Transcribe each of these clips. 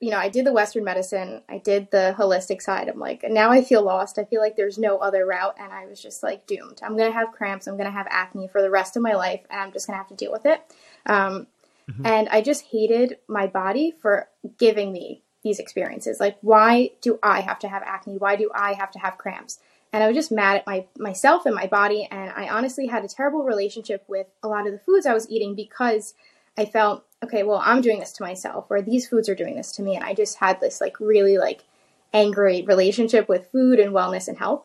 you know, I did the Western medicine, I did the holistic side. I'm like, now I feel lost. I feel like there's no other route. And I was just like doomed. I'm going to have cramps. I'm going to have acne for the rest of my life. And I'm just going to have to deal with it. Um, mm-hmm. And I just hated my body for giving me these experiences. Like, why do I have to have acne? Why do I have to have cramps? And I was just mad at my myself and my body. And I honestly had a terrible relationship with a lot of the foods I was eating because I felt okay, well, I'm doing this to myself, or these foods are doing this to me. And I just had this like really like angry relationship with food and wellness and health.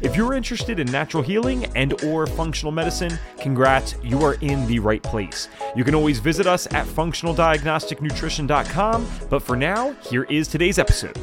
If you're interested in natural healing and or functional medicine, congrats, you are in the right place. You can always visit us at functionaldiagnosticnutrition.com, but for now, here is today's episode.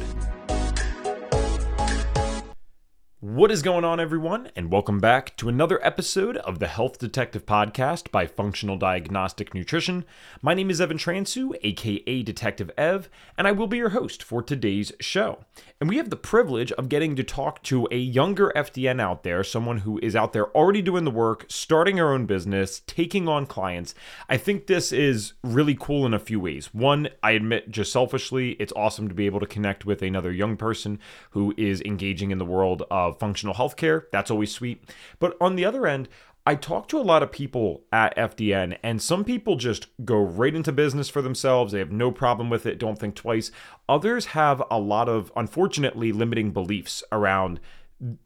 What is going on, everyone, and welcome back to another episode of the Health Detective Podcast by Functional Diagnostic Nutrition. My name is Evan Transue, aka Detective Ev, and I will be your host for today's show. And we have the privilege of getting to talk to a younger FDN out there, someone who is out there already doing the work, starting her own business, taking on clients. I think this is really cool in a few ways. One, I admit just selfishly, it's awesome to be able to connect with another young person who is engaging in the world of functional healthcare. That's always sweet. But on the other end, I talk to a lot of people at FDN, and some people just go right into business for themselves. They have no problem with it, don't think twice. Others have a lot of, unfortunately, limiting beliefs around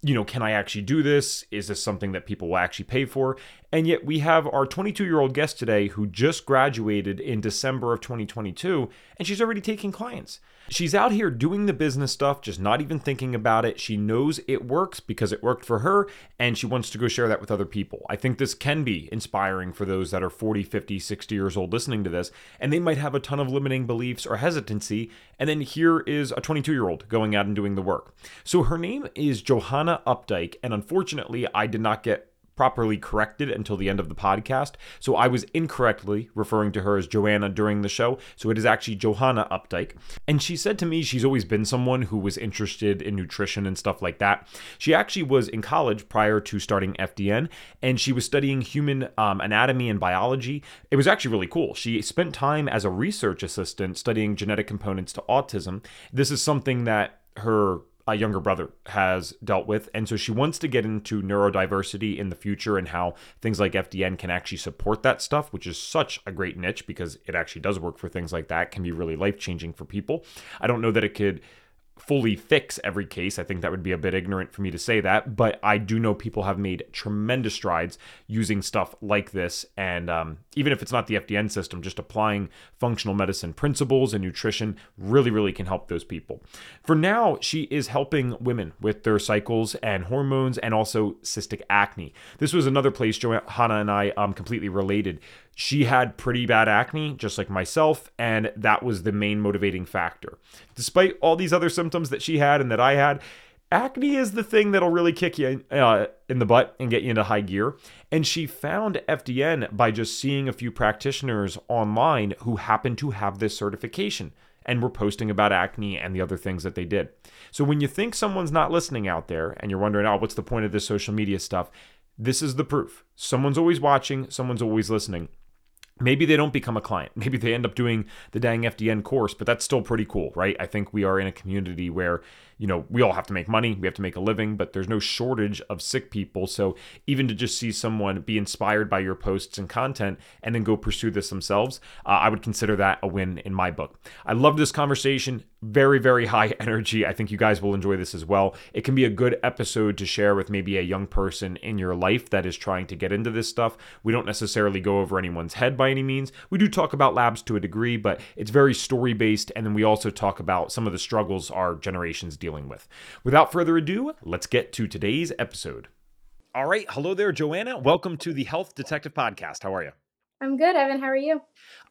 you know, can I actually do this? Is this something that people will actually pay for? And yet we have our 22 year old guest today who just graduated in December of 2022, and she's already taking clients. She's out here doing the business stuff, just not even thinking about it. She knows it works because it worked for her, and she wants to go share that with other people. I think this can be inspiring for those that are 40, 50, 60 years old listening to this, and they might have a ton of limiting beliefs or hesitancy. And then here is a 22 year old going out and doing the work. So her name is Johanna Obydke, and unfortunately, I did not get properly corrected until the end of the podcast. So I was incorrectly referring to her as Joanna during the show. So it is actually Johanna Obydke. And she said to me she's always been someone who was interested in nutrition and stuff like that. She actually was in college prior to starting FDN and she was studying human um, anatomy and biology. It was actually really cool. She spent time as a research assistant studying genetic components to autism. This is something that her a younger brother has dealt with. And so she wants to get into neurodiversity in the future and how things like FDN can actually support that stuff, which is such a great niche because it actually does work for things like that, can be really life changing for people. I don't know that it could fully fix every case. I think that would be a bit ignorant for me to say that, but I do know people have made tremendous strides using stuff like this. And um, even if it's not the FDN system, just applying functional medicine principles and nutrition really, really can help those people. For now, she is helping women with their cycles and hormones and also cystic acne. This was another place Johanna and I um, completely related she had pretty bad acne, just like myself, and that was the main motivating factor. Despite all these other symptoms that she had and that I had, acne is the thing that'll really kick you uh, in the butt and get you into high gear. And she found FDN by just seeing a few practitioners online who happened to have this certification and were posting about acne and the other things that they did. So when you think someone's not listening out there and you're wondering, oh, what's the point of this social media stuff? This is the proof. Someone's always watching, someone's always listening maybe they don't become a client. Maybe they end up doing the dang FDN course, but that's still pretty cool, right? I think we are in a community where you know, we all have to make money, we have to make a living, but there's no shortage of sick people. So even to just see someone be inspired by your posts and content and then go pursue this themselves, uh, I would consider that a win in my book. I love this conversation. Very, very high energy. I think you guys will enjoy this as well. It can be a good episode to share with maybe a young person in your life that is trying to get into this stuff. We don't necessarily go over anyone's head by any means. We do talk about labs to a degree, but it's very story based. And then we also talk about some of the struggles our generations dealing with. Without further ado, let's get to today's episode. All right. Hello there, Joanna. Welcome to the Health Detective Podcast. How are you? I'm good, Evan. How are you?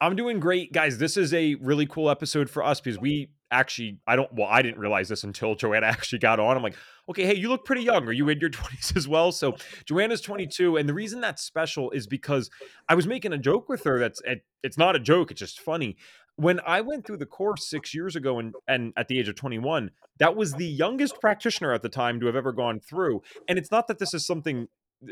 I'm doing great. Guys, this is a really cool episode for us because we actually I don't well I didn't realize this until Joanna actually got on. I'm like, okay, hey, you look pretty young. Are you in your 20s as well? So Joanna's 22, and the reason that's special is because I was making a joke with her. That's it, it's not a joke. It's just funny. When I went through the course six years ago, and and at the age of 21, that was the youngest practitioner at the time to have ever gone through. And it's not that this is something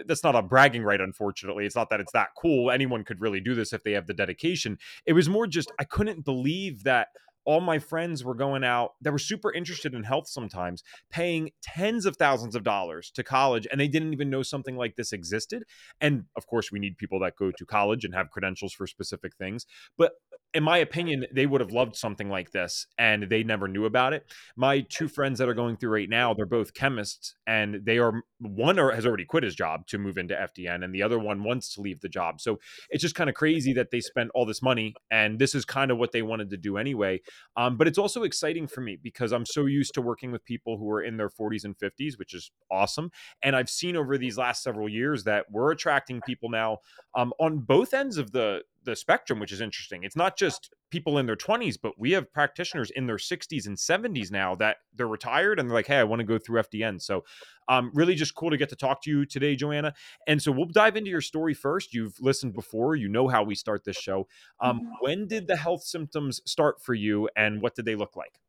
that's not a bragging right unfortunately it's not that it's that cool anyone could really do this if they have the dedication it was more just i couldn't believe that all my friends were going out that were super interested in health sometimes paying tens of thousands of dollars to college and they didn't even know something like this existed. And of course we need people that go to college and have credentials for specific things but in my opinion, they would have loved something like this and they never knew about it. My two friends that are going through right now, they're both chemists and they are one or has already quit his job to move into FDN and the other one wants to leave the job. So it's just kind of crazy that they spent all this money and this is kind of what they wanted to do anyway. Um, but it's also exciting for me because I'm so used to working with people who are in their 40s and 50s, which is awesome. And I've seen over these last several years that we're attracting people now um, on both ends of the the spectrum, which is interesting. It's not just people in their 20s, but we have practitioners in their 60s and 70s now that they're retired and they're like, hey, I want to go through FDN. So, um, really just cool to get to talk to you today, Joanna. And so we'll dive into your story first. You've listened before, you know how we start this show. Um, mm-hmm. when did the health symptoms start for you and what did they look like?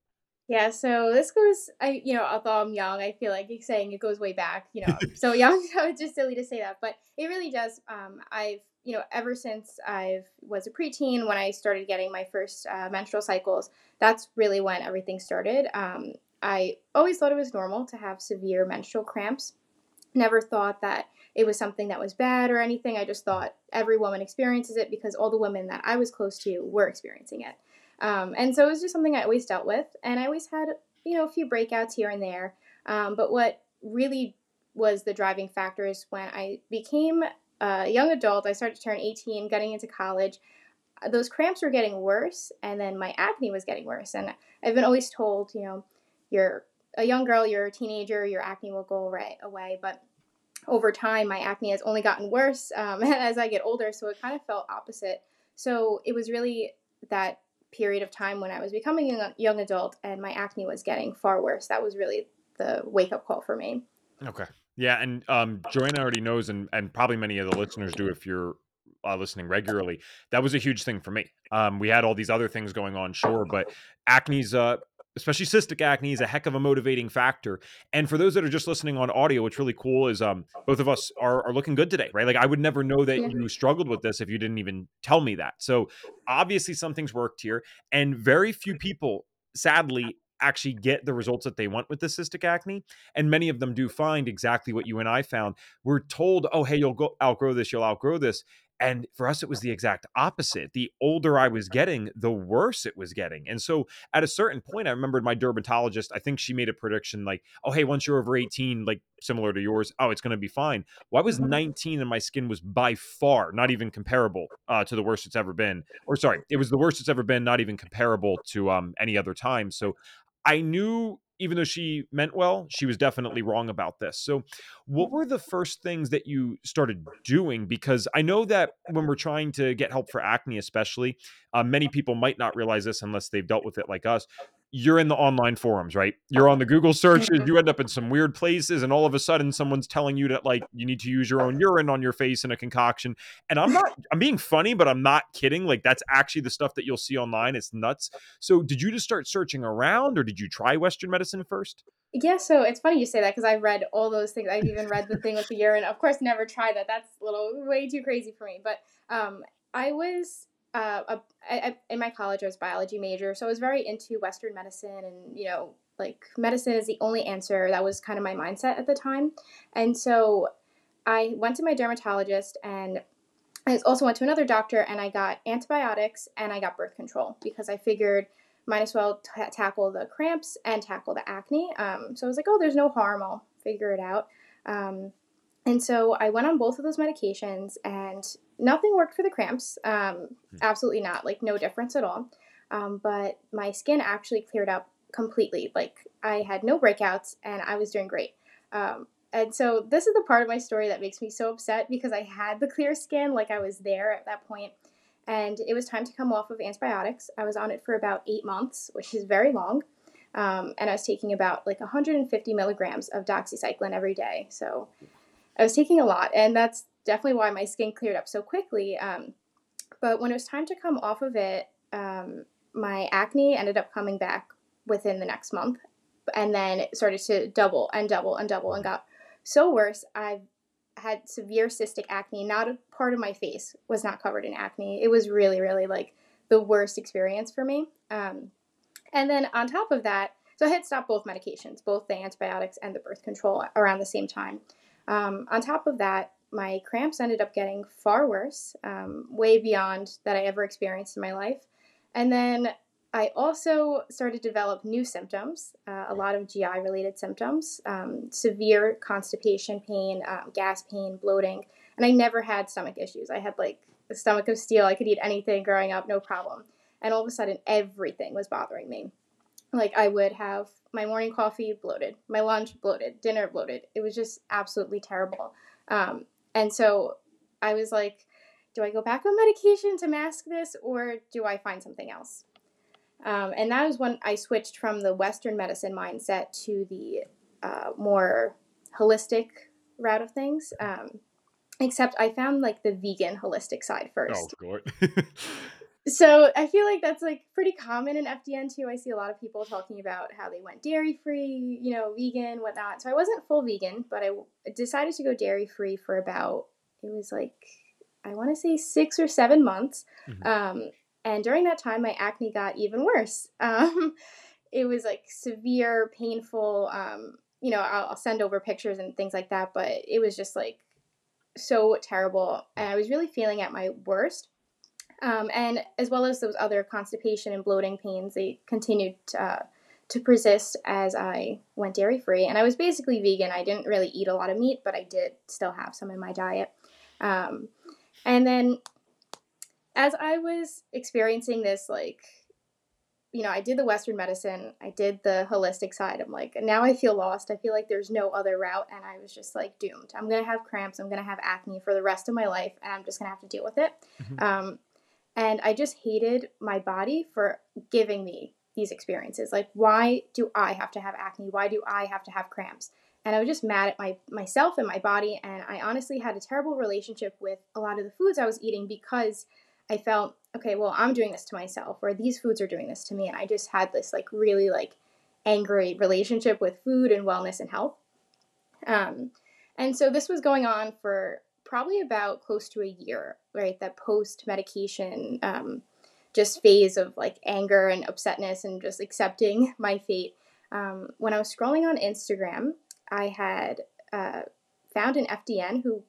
Yeah, so this goes, I you know, although I'm young, I feel like saying it goes way back, you know, so young, so it's just silly to say that, but it really does. Um, I've you know, ever since I was a preteen, when I started getting my first uh, menstrual cycles, that's really when everything started. Um, I always thought it was normal to have severe menstrual cramps. Never thought that it was something that was bad or anything. I just thought every woman experiences it because all the women that I was close to were experiencing it. Um, and so it was just something I always dealt with. And I always had, you know, a few breakouts here and there. Um, but what really was the driving factor is when I became a young adult, I started to turn 18, getting into college. Uh, those cramps were getting worse, and then my acne was getting worse. And I've been always told, you know, you're a young girl, you're a teenager, your acne will go right away. But over time, my acne has only gotten worse um, as I get older, so it kind of felt opposite. So it was really that period of time when I was becoming a young adult and my acne was getting far worse. That was really the wake up call for me. Okay. Yeah, and um, Joanna already knows, and and probably many of the listeners do if you're uh, listening regularly. That was a huge thing for me. Um, we had all these other things going on, sure, but acne's uh, especially cystic acne is a heck of a motivating factor. And for those that are just listening on audio, what's really cool is um, both of us are, are looking good today, right? Like I would never know that yeah. you struggled with this if you didn't even tell me that. So obviously something's worked here, and very few people, sadly, actually get the results that they want with the cystic acne. And many of them do find exactly what you and I found. We're told, oh, hey, you'll go outgrow this, you'll outgrow this. And for us, it was the exact opposite. The older I was getting, the worse it was getting. And so at a certain point, I remembered my dermatologist, I think she made a prediction like, oh, hey, once you're over 18, like similar to yours, oh, it's going to be fine. Well, I was mm-hmm. 19 and my skin was by far not even comparable uh, to the worst it's ever been. Or sorry, it was the worst it's ever been, not even comparable to um, any other time. So I knew even though she meant well, she was definitely wrong about this. So, what were the first things that you started doing? Because I know that when we're trying to get help for acne, especially, uh, many people might not realize this unless they've dealt with it like us you're in the online forums, right? You're on the Google searches, mm-hmm. you end up in some weird places, and all of a sudden someone's telling you that like you need to use your own urine on your face in a concoction. And I'm not I'm being funny, but I'm not kidding. Like that's actually the stuff that you'll see online. It's nuts. So did you just start searching around or did you try Western medicine first? Yeah, so it's funny you say that because I've read all those things. I've even read the thing with the urine. Of course, never tried that. That's a little way too crazy for me. But um, I was uh, a, I, in my college, I was biology major, so I was very into Western medicine, and you know, like medicine is the only answer. That was kind of my mindset at the time, and so I went to my dermatologist, and I also went to another doctor, and I got antibiotics and I got birth control because I figured might as well t- tackle the cramps and tackle the acne. Um, so I was like, oh, there's no harm. I'll figure it out. Um, and so I went on both of those medications, and nothing worked for the cramps. Um, hmm. absolutely not, like no difference at all. Um, but my skin actually cleared up completely. Like I had no breakouts, and I was doing great. Um, and so this is the part of my story that makes me so upset because I had the clear skin, like I was there at that point, and it was time to come off of antibiotics. I was on it for about eight months, which is very long. Um, and I was taking about like 150 milligrams of doxycycline every day. So I was taking a lot, and that's definitely why my skin cleared up so quickly. Um, but when it was time to come off of it, um, my acne ended up coming back within the next month, and then it started to double and double and double and got so worse. I had severe cystic acne. Not a part of my face was not covered in acne. It was really, really like the worst experience for me. Um, and then on top of that, so I had stopped both medications, both the antibiotics and the birth control, around the same time. Um, on top of that, my cramps ended up getting far worse, um, way beyond that I ever experienced in my life. And then I also started to develop new symptoms, uh, a lot of GI related symptoms, um, severe constipation pain, um, gas pain, bloating, and I never had stomach issues. I had like a stomach of steel. I could eat anything growing up, no problem. And all of a sudden, everything was bothering me. Like I would have my morning coffee bloated, my lunch bloated, dinner bloated. It was just absolutely terrible. Um, and so I was like, do I go back on medication to mask this or do I find something else? Um, and that was when I switched from the Western medicine mindset to the uh, more holistic route of things. Um, except I found like the vegan holistic side first. Oh, so I feel like that's like pretty common in FDN too. I see a lot of people talking about how they went dairy free, you know, vegan, whatnot. So I wasn't full vegan, but I decided to go dairy free for about it was like I want to say six or seven months. Mm-hmm. Um, and during that time, my acne got even worse. Um, it was like severe, painful. Um, you know, I'll, I'll send over pictures and things like that, but it was just like so terrible. And I was really feeling at my worst. Um, and as well as those other constipation and bloating pains, they continued to, uh, to persist as I went dairy free. And I was basically vegan. I didn't really eat a lot of meat, but I did still have some in my diet. Um, and then as I was experiencing this, like, you know, I did the Western medicine, I did the holistic side. I'm like, now I feel lost. I feel like there's no other route. And I was just like doomed. I'm going to have cramps. I'm going to have acne for the rest of my life. And I'm just going to have to deal with it. Mm-hmm. Um, and I just hated my body for giving me these experiences. Like, why do I have to have acne? Why do I have to have cramps? And I was just mad at my myself and my body. And I honestly had a terrible relationship with a lot of the foods I was eating because I felt, okay, well, I'm doing this to myself, or these foods are doing this to me. And I just had this like really like angry relationship with food and wellness and health. Um, and so this was going on for probably about close to a year, right? That post medication, um, just phase of like anger and upsetness and just accepting my fate. Um, when I was scrolling on Instagram, I had uh, found an FDN who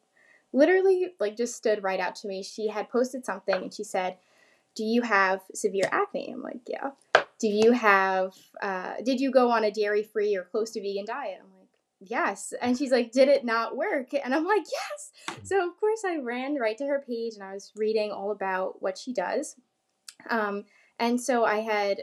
literally like just stood right out to me. She had posted something and she said, "Do you have severe acne?" I'm like, "Yeah." Do you have? Uh, did you go on a dairy free or close to vegan diet? I'm like yes. And she's like, did it not work? And I'm like, yes. Mm. So of course I ran right to her page and I was reading all about what she does. Um, and so I had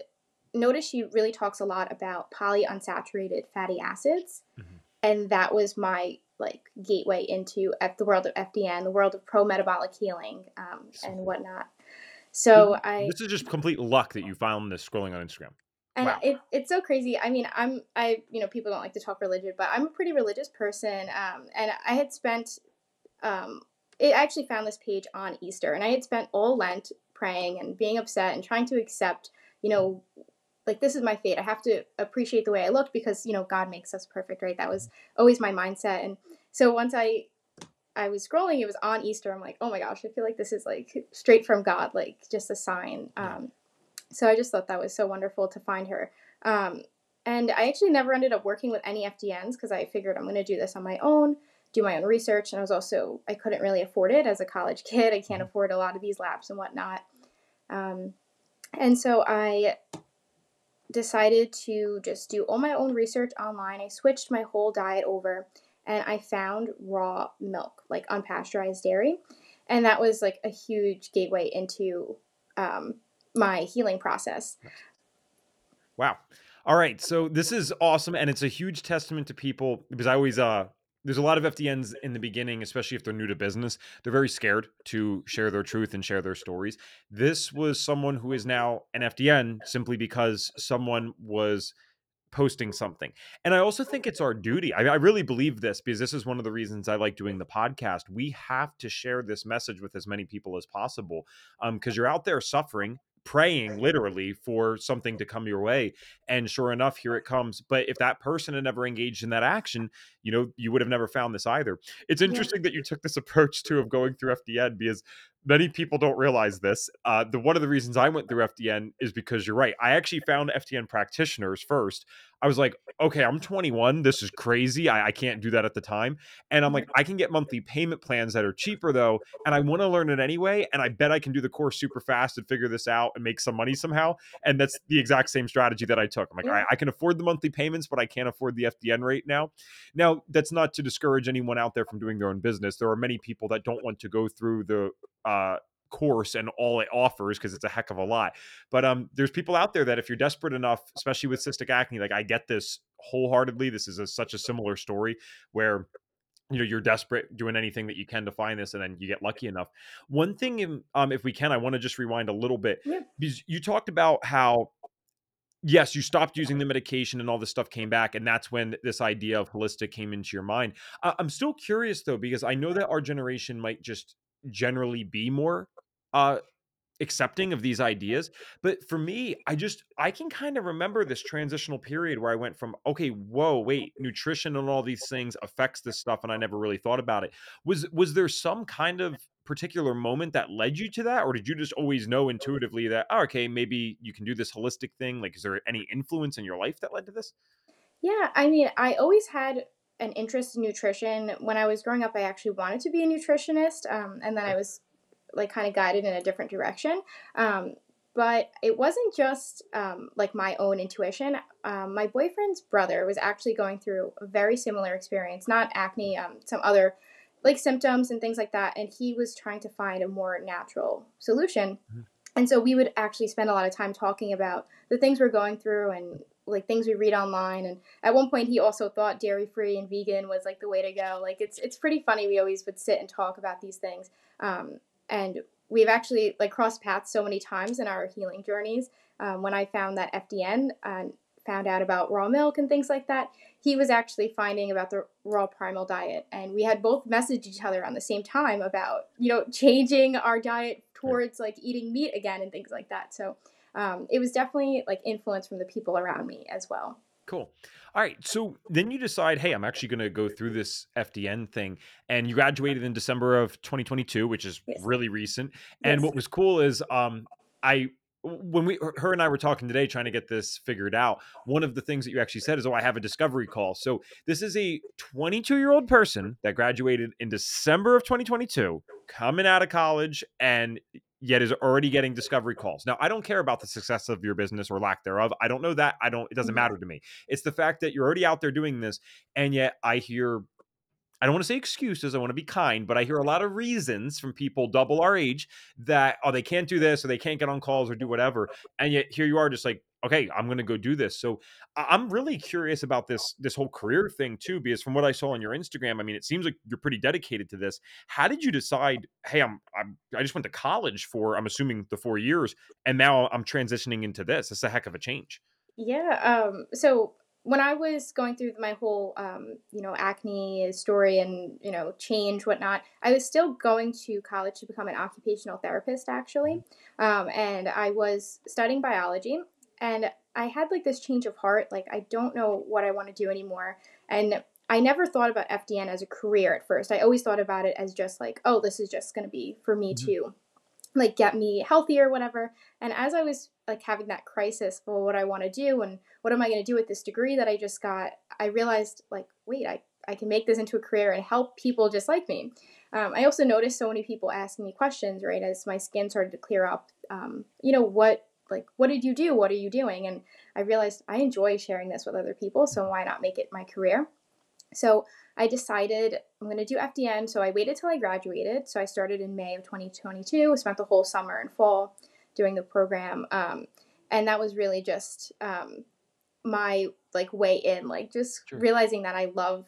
noticed she really talks a lot about polyunsaturated fatty acids. Mm-hmm. And that was my like gateway into F- the world of FDN, the world of pro metabolic healing, um, and whatnot. So I this is just complete luck that you found this scrolling on Instagram and wow. it, it's so crazy. I mean i'm i you know people don't like to talk religion but i'm a pretty religious person um, and i had spent um, it, i actually found this page on easter and i had spent all lent praying and being upset and trying to accept you know like this is my fate. I have to appreciate the way i look because you know god makes us perfect right? That was always my mindset. And so once i i was scrolling it was on easter. I'm like oh my gosh i feel like this is like straight from god like just a sign. Um, so I just thought that was so wonderful to find her. Um, and I actually never ended up working with any FDNs because I figured I'm going to do this on my own, do my own research. And I was also, I couldn't really afford it as a college kid. I can't mm-hmm. afford a lot of these labs and whatnot. Um, and so I decided to just do all my own research online. I switched my whole diet over and I found raw milk, like unpasteurized dairy. And that was like a huge gateway into um, my healing process. Wow. All right. So this is awesome. And it's a huge testament to people because I always, uh, there's a lot of FDNs in the beginning, especially if they're new to business. They're very scared to share their truth and share their stories. This was someone who is now an FDN simply because someone was posting something. And I also think it's our duty. I, I, really believe this because this is one of the reasons I like doing the podcast. We have to share this message with as many people as possible because um, you're out there suffering praying literally for something to come your way and sure enough here it comes. But if that person had never engaged in that action you know you would have never found this either. It's interesting yeah. that you took this approach too of going through fdn because many people don't realize this. Uh, the one of the reasons i went through fdn is because you're right i actually found fdn practitioners first I was like, okay, I'm 21. This is crazy. I, I, can't do that at the time. And I'm like, I can get monthly payment plans that are cheaper though. And I want to learn it anyway. And I bet I can do the course super fast and figure this out and make some money somehow. And that's the exact same strategy that I took. I'm like, I, I can afford the monthly payments, but I can't afford the FDN rate now. Now, that's not to discourage anyone out there from doing their own business. There are many people that don't want to go through the, uh, course and all it offers because it's a heck of a lot. But um, there's people out there that if you're desperate enough, especially with cystic acne, like I get this wholeheartedly. This is a, such a similar story where you know you're desperate doing anything that you can to find this and then you get lucky enough one thing um if we can i want to just rewind a little bit yeah. because you talked about how yes you stopped using the medication and all this stuff came back and that's when this idea of holistic came into your mind i'm still curious though because i know that our generation might just generally be more uh accepting of these ideas but for me i just i can kind of remember this transitional period where i went from okay whoa wait nutrition and all these things affects this stuff and i never really thought about it. Was was there some kind of particular moment that led you to that or did you just always know intuitively that oh, okay maybe you can do this holistic thing like is there any influence in your life that led to this? Yeah i mean i always had an interest in nutrition. When I was growing up, I actually wanted to be a nutritionist, um, and then I was like kind of guided in a different direction. Um, but it wasn't just um, like my own intuition. Um, my boyfriend's brother was actually going through a very similar experience, not acne, um, some other like symptoms and things like that, and he was trying to find a more natural solution. Mm-hmm. And so we would actually spend a lot of time talking about the things we're going through and like things we read online and at one point he also thought dairy free and vegan was like the way to go like it's it's pretty funny we always would sit and talk about these things um, and we've actually like crossed paths so many times in our healing journeys um, when i found that fdn and found out about raw milk and things like that he was actually finding about the raw primal diet and we had both messaged each other on the same time about you know changing our diet towards like eating meat again and things like that so um, it was definitely like influence from the people around me as well. Cool. All right. So then you decide, hey, I'm actually going to go through this FDN thing. And you graduated in December of 2022, which is yes. really recent. And yes. what was cool is um, I when we her and I were talking today trying to get this figured out, one of the things that you actually said is, "Oh, I have a discovery call." So this is a 22 year old person that graduated in December of 2022, coming out of college, and yet is already getting discovery calls. Now, I don't care about the success of your business or lack thereof. I don't know that. I don't. It doesn't mm-hmm. matter to me. It's the fact that you're already out there doing this, and yet I hear I don't want to say excuses. I want to be kind, but I hear a lot of reasons from people double our age that oh they can't do this or they can't get on calls or do whatever, and yet here you are just like okay I'm going to go do this. So I'm really curious about this this whole career thing too, because from what I saw on your Instagram, I mean it seems like you're pretty dedicated to this. How did you decide? Hey, I'm, I'm I just went to college for I'm assuming the four years, and now I'm transitioning into this. It's a heck of a change. Yeah. Um. So when I was going through my whole, um, you know, acne story and you know change whatnot, I was still going to college to become an occupational therapist actually, um, and I was studying biology, and I had like this change of heart, like I don't know what I want to do anymore, and I never thought about FDN as a career at first. I always thought about it as just like, oh, this is just going to be for me mm-hmm. to like get me healthier, whatever. And as I was like having that crisis for what I want to do and what am I going to do with this degree that I just got, I realized like, wait, I, I can make this into a career and help people just like me. Um, I also noticed so many people asking me questions, right, as my skin started to clear up. Um, you know, what, like, what did you do? What are you doing? And I realized I enjoy sharing this with other people, so why not make it my career? So I decided I'm going to do FDN. So I waited till I graduated. So I started in May of 2022, spent the whole summer and fall doing the program. Um, and that was really just um, my like way in, like just sure. realizing that I love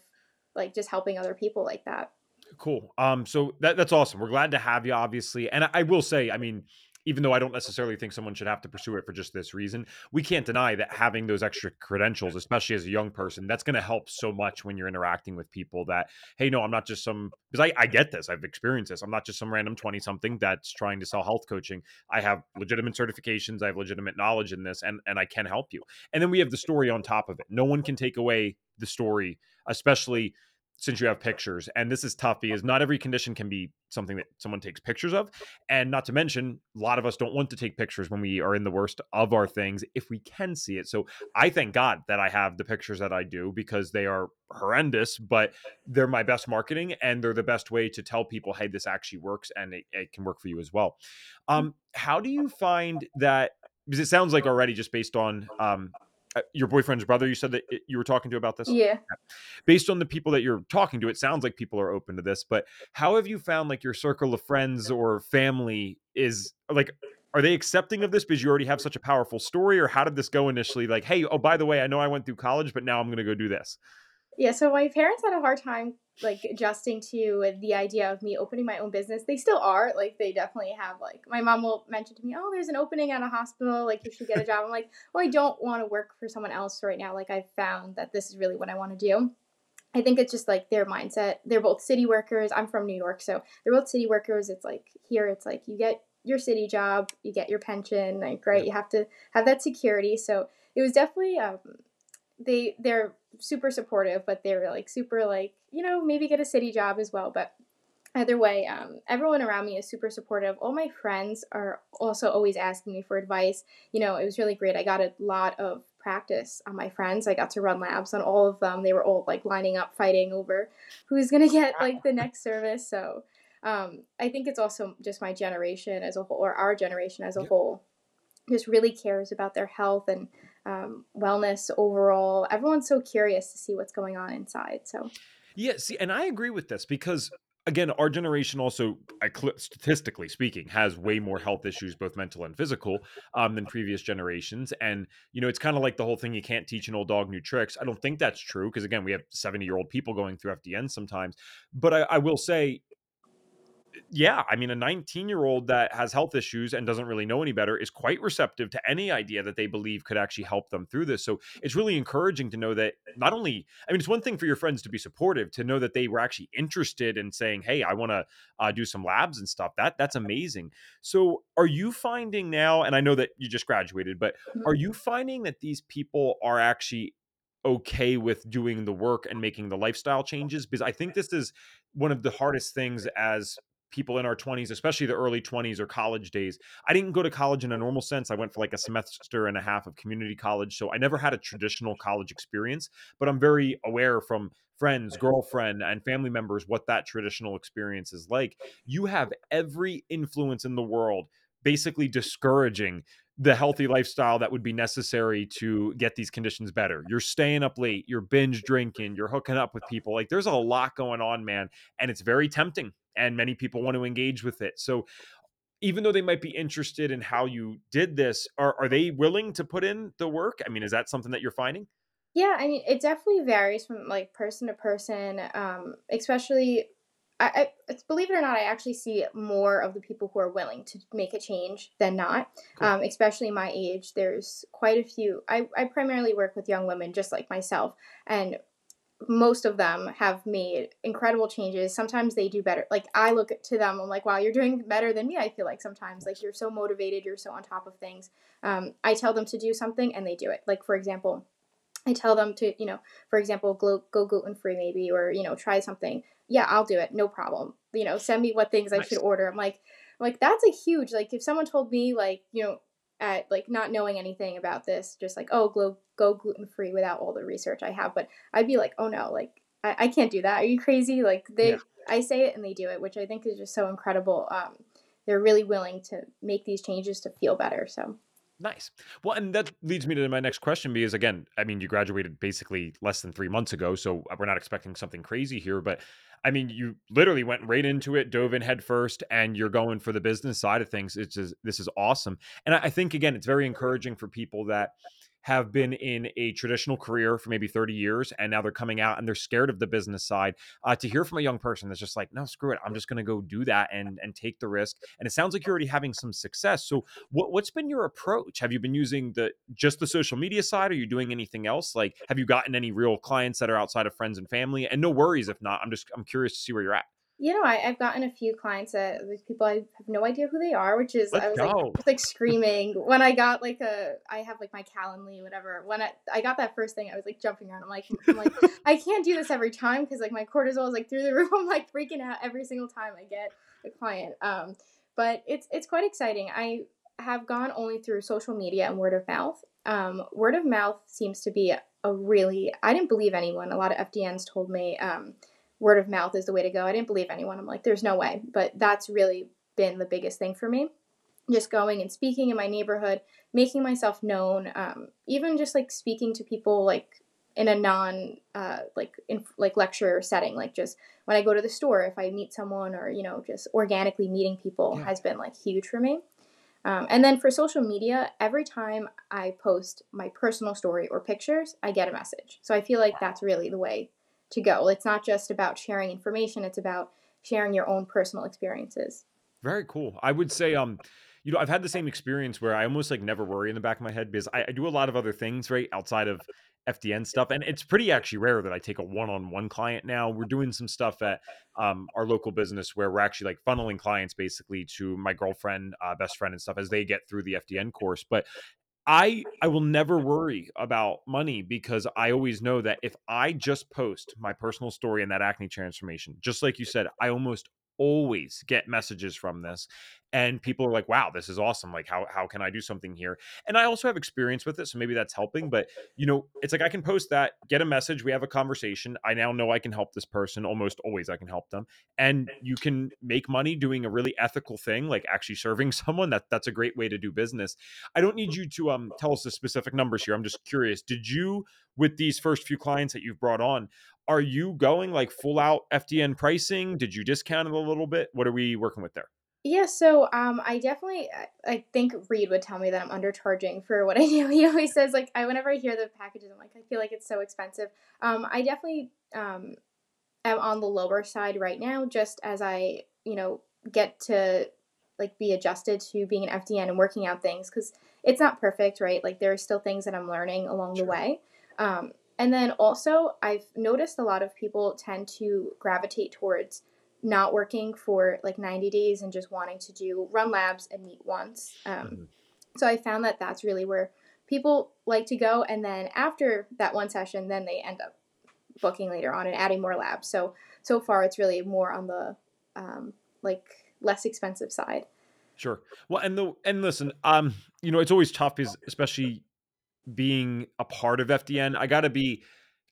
like just helping other people like that. Cool. Um, so that, that's awesome. We're glad to have you, obviously. And I, I will say, I mean, even though I don't necessarily think someone should have to pursue it for just this reason, we can't deny that having those extra credentials, especially as a young person, that's going to help so much when you're interacting with people that, hey, no, I'm not just some, because I, I get this, I've experienced this. I'm not just some random 20 something that's trying to sell health coaching. I have legitimate certifications, I have legitimate knowledge in this, and, and I can help you. And then we have the story on top of it. No one can take away the story, especially since you have pictures and this is tough because not every condition can be something that someone takes pictures of and not to mention a lot of us don't want to take pictures when we are in the worst of our things if we can see it so i thank god that i have the pictures that i do because they are horrendous but they're my best marketing and they're the best way to tell people hey this actually works and it, it can work for you as well. Um, how do you find that because it sounds like already just based on um, Uh, your boyfriend's brother you said that it, you were talking to about this? Yeah. Based on the people that you're talking to it sounds like people are open to this but how have you found like your circle of friends or family is like are they accepting of this because you already have such a powerful story or how did this go initially? Like hey oh by the way i know i went through college but now i'm going to go do this. Yeah, so my parents had a hard time like adjusting to the idea of me opening my own business. They still are. Like they definitely have like my mom will mention to me, "Oh, there's an opening at a hospital, like you should get a job." I'm like, "Well, I don't want to work for someone else right now. Like I've found that this is really what I want to do." I think it's just like their mindset. They're both city workers. I'm from New York, so they're both city workers. It's like here it's like you get your city job, you get your pension, like right, you have to have that security. So it was definitely um they they're super supportive, but they're like super like you know maybe get a city job as well. But either way, um, everyone around me is super supportive. All my friends are also always asking me for advice. You know, it was really great. I got a lot of practice on my friends. I got to run labs on all of them. They were all like lining up, fighting over who's gonna get like the next service. So um, I think it's also just my generation as a whole, or our generation as a yep. whole, just really cares about their health and um, wellness overall. Everyone's so curious to see what's going on inside. So, yeah, see, and I agree with this because again, our generation also, statistically speaking, has way more health issues, both mental and physical, um, than previous generations. And you know, it's kind of like the whole thing: you can't teach an old dog new tricks. I don't think that's true because again, we have seventy-year-old people going through FDN sometimes. But I, I will say, yeah, I mean, a 19 year old that has health issues and doesn't really know any better is quite receptive to any idea that they believe could actually help them through this. So it's really encouraging to know that not only, I mean, it's one thing for your friends to be supportive, to know that they were actually interested in saying, "Hey, I want to uh, do some labs and stuff." That that's amazing. So are you finding now? And I know that you just graduated, but mm-hmm. are you finding that these people are actually okay with doing the work and making the lifestyle changes because i think this is one of the hardest things as people in our 20s, especially the early 20s or college days. I didn't go to college in a normal sense. I went for like a semester and a half of community college. So I never had a traditional college experience, but I'm very aware from friends, girlfriend, and family members what that traditional experience is like. You have every influence in the world basically discouraging the healthy lifestyle that would be necessary to get these conditions better. You're staying up late, you're binge drinking, you're hooking up with people. Like there's a lot going on, man, and it's very tempting and many people want to engage with it. So even though they might be interested in how you did this, are are they willing to put in the work? I mean, is that something that you're finding? Yeah, I mean, it definitely varies from like person to person, um, especially I, I, believe it or not, I actually see more of the people who are willing to make a change than not. Cool. Um, especially my age, there's quite a few. I, I primarily work with young women, just like myself, and most of them have made incredible changes. Sometimes they do better. Like I look to them, I'm like, wow, you're doing better than me. I feel like sometimes, like you're so motivated, you're so on top of things. Um, I tell them to do something and they do it. Like for example, I tell them to, you know, for example, go, go gluten free maybe, or you know, try something. Yeah, I'll do it, no problem. You know, send me what things nice. I should order. I'm like, I'm like that's a huge like if someone told me like you know at like not knowing anything about this, just like oh go go gluten free without all the research I have, but I'd be like oh no like I, I can't do that. Are you crazy? Like they yeah. I say it and they do it, which I think is just so incredible. Um, they're really willing to make these changes to feel better. So Nice. Well, and that leads me to my next question because, again, I mean, you graduated basically less than three months ago, so uh, we're not expecting something crazy here. But I mean, you literally went right into it, dove in head first, and you're going for the business side of things. It's just, this is awesome, and I think again, it's very encouraging for people that have been in a traditional career for maybe 30 years and now they're coming out and they're scared of the business side. Uh, to hear from a young person that's just like, no, screw it, I'm just going to go do that and and take the risk. And it sounds like you're already having some success. So what what's been your approach? Have you been using the just the social media side? Are you doing anything else? Like, have you gotten any real clients that are outside of friends and family? And no worries if not. I'm just I'm curious to see where you're at. You know, I, have gotten a few clients that with people I have no idea who they are, which is Let's I was go. like, like screaming when I got like a I have like my Calendly whatever. When I, I got that first thing, I was like jumping around. I'm like I'm like I can't do this every time because like my cortisol is like through the roof. I'm like freaking out every single time I get a client. Um, but it's it's quite exciting. I have gone only through social media and word of mouth. Um, word of mouth seems to be a really I didn't believe anyone. A lot of FDNs told me. Um, word of mouth is the way to go. I didn't believe anyone. I'm like, there's no way. But that's really been the biggest thing for me. Just going and speaking in my neighborhood, making myself known, um, even just like speaking to people like in a non uh, like in like lecture setting, like just when I go to the store, if I meet someone or you know just organically meeting people yeah. has been like huge for me. Um, and then for social media, every time I post my personal story or pictures, I get a message. So I feel like that's really the way to go. It's not just about sharing information, it's about sharing your own personal experiences. Very cool. I would say um you know, I've had the same experience where I almost like never worry in the back of my head because I, I do a lot of other things, right, outside of FDN stuff. And it's pretty actually rare that I take a one on one client now. We're doing some stuff at um, our local business where we're actually like funneling clients basically to my girlfriend, uh, best friend, and stuff as they get through the FDN course. But I I will never worry about money because I always know that if I just post my personal story and that acne transformation, just like you said, I almost always get messages from this and people are like wow this is awesome like how how can i do something here? And i also have experience with it so maybe that's helping but you know it's like i can post that get a message we have a conversation i now know i can help this person almost always i can help them and you can make money doing a really ethical thing like actually serving someone that that's a great way to do business. I don't need you to um tell us the specific numbers here i'm just curious did you with these first few clients that you've brought on are you going like full out fdn pricing? Did you discount it a little bit? What are we working with there yeah, so um, I definitely I think Reed would tell me that I'm undercharging for what I do. He always says like I whenever I hear the packages, I'm like I feel like it's so expensive. Um, I definitely um, am on the lower side right now, just as I you know get to like be adjusted to being an FDN and working out things because it's not perfect, right? Like there are still things that I'm learning along sure. the way. Um, and then also I've noticed a lot of people tend to gravitate towards not working for like 90 days and just wanting to do run labs and meet once. Um, mm-hmm. So I found that that's really where people like to go. And then after that one session, then they end up booking later on and adding more labs. So so far, it's really more on the um, like less expensive side. Sure. Well, and the and listen, um, you know, it's always tough, is especially being a part of FDN. I got to be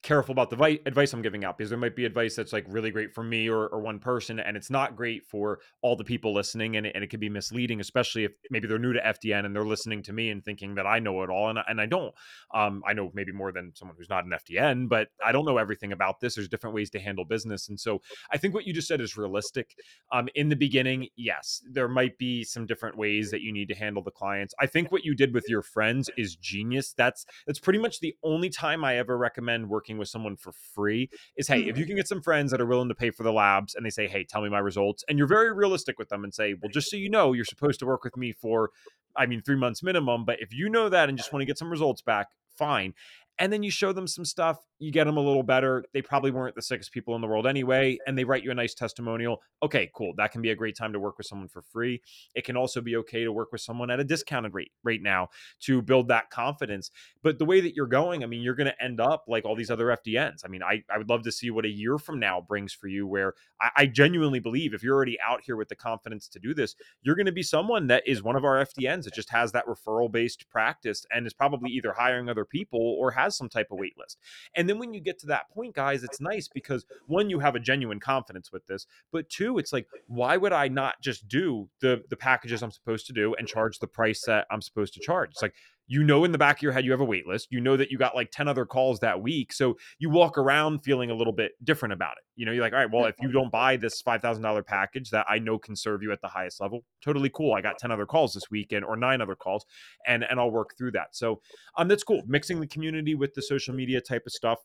careful about the vi- advice I'm giving out because there might be advice that's like really great for me or, or one person and it's not great for all the people listening and it, and it could be misleading, especially if maybe they're new to FDN and they're listening to me and thinking that I know it all and, and I don't. Um, I know maybe more than someone who's not an FDN, but I don't know everything about this. There's different ways to handle business. And so I think what you just said is realistic. Um, in the beginning, yes, there might be some different ways that you need to handle the clients. I think what you did with your friends is genius. That's that's pretty much the only time I ever recommend working working with someone for free is hey, if you mm-hmm. can get some friends that are willing to pay for the labs and they say, hey, tell me my results, and you're very realistic with them and say, well, just so you know, you're supposed to work with me for, I mean, three months minimum. But if you know that and just want to get some results back, fine and then you show them some stuff you get them a little better they probably weren't the sickest people in the world anyway and they write you a nice testimonial okay cool that can be a great time to work with someone for free it can also be okay to work with someone at a discounted rate right now to build that confidence but the way that you're going i mean you're going to end up like all these other fdns i mean I, I would love to see what a year from now brings for you where I, I genuinely believe if you're already out here with the confidence to do this you're going to be someone that is one of our fdns that just has that referral based practice and is probably either hiring other people or has has some type of wait list. And then when you get to that point, guys, it's nice because one, you have a genuine confidence with this, but two, it's like, why would I not just do the the packages I'm supposed to do and charge the price that I'm supposed to charge? It's like you know in the back of your head you have a wait list you know that you got like 10 other calls that week so you walk around feeling a little bit different about it. You know you're like all right well if you don't buy this $5000 package that i know can serve you at the highest level totally cool i got 10 other calls this weekend or nine other calls and and i'll work through that. So um that's cool mixing the community with the social media type of stuff.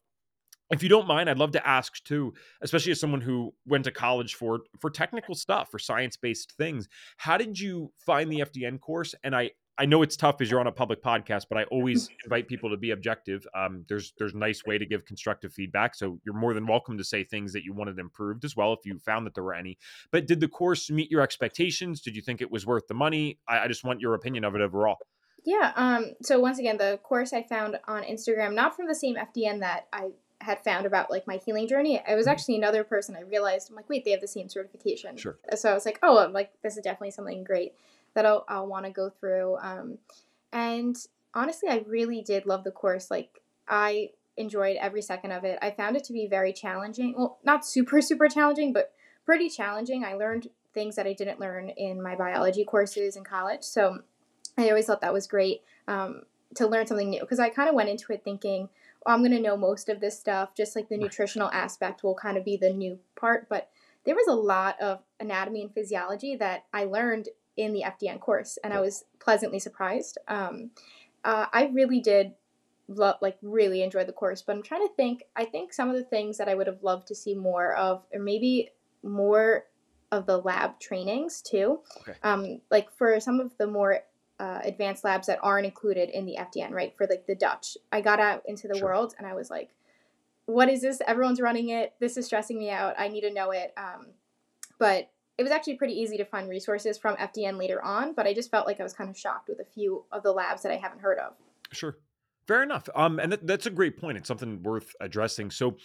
If you don't mind i'd love to ask too especially as someone who went to college for for technical stuff for science based things how did you find the fdn course? And i I know it's tough as you're on a public podcast, but I always invite people to be objective. Um, there's there's a nice way to give constructive feedback, so you're more than welcome to say things that you wanted improved as well if you found that there were any. But did the course meet your expectations? Did you think it was worth the money? I, I just want your opinion of it overall. Yeah. Um. So once again, the course I found on Instagram, not from the same FDN that I had found about like my healing journey. It was mm-hmm. actually another person I realized I'm like, wait, they have the same certification. Sure. So I was like, oh, I'm like this is definitely something great that I'll, I'll want to go through. Um, and honestly, I really did love the course. Like, I enjoyed every second of it. I found it to be very challenging. Well, not super, super challenging, but pretty challenging. I learned things that I didn't learn in my biology courses in college. So I always thought that was great um, to learn something new because I kind of went into it thinking, oh, I'm going to know most of this stuff. Just like the nutritional aspect will kind of be the new part. But there was a lot of anatomy and physiology that I learned in the FDN course, and I was pleasantly surprised. Um, uh, I really did love, like, really enjoy the course, but I'm trying to think. I think some of the things that I would have loved to see more of, or maybe more of the lab trainings too. Okay. Um, like for some of the more uh, advanced labs that aren't included in the FDN, right? For like the Dutch, I got out into the sure. world and I was like, "What is this? Everyone's running it. This is stressing me out. I need to know it." Um, but it was actually pretty easy to find resources from FDN later on, but I just felt like I was kind of shocked with a few of the labs that I haven't heard of. Sure. Fair enough. Um, and th- that's a great point. It's something worth addressing. So,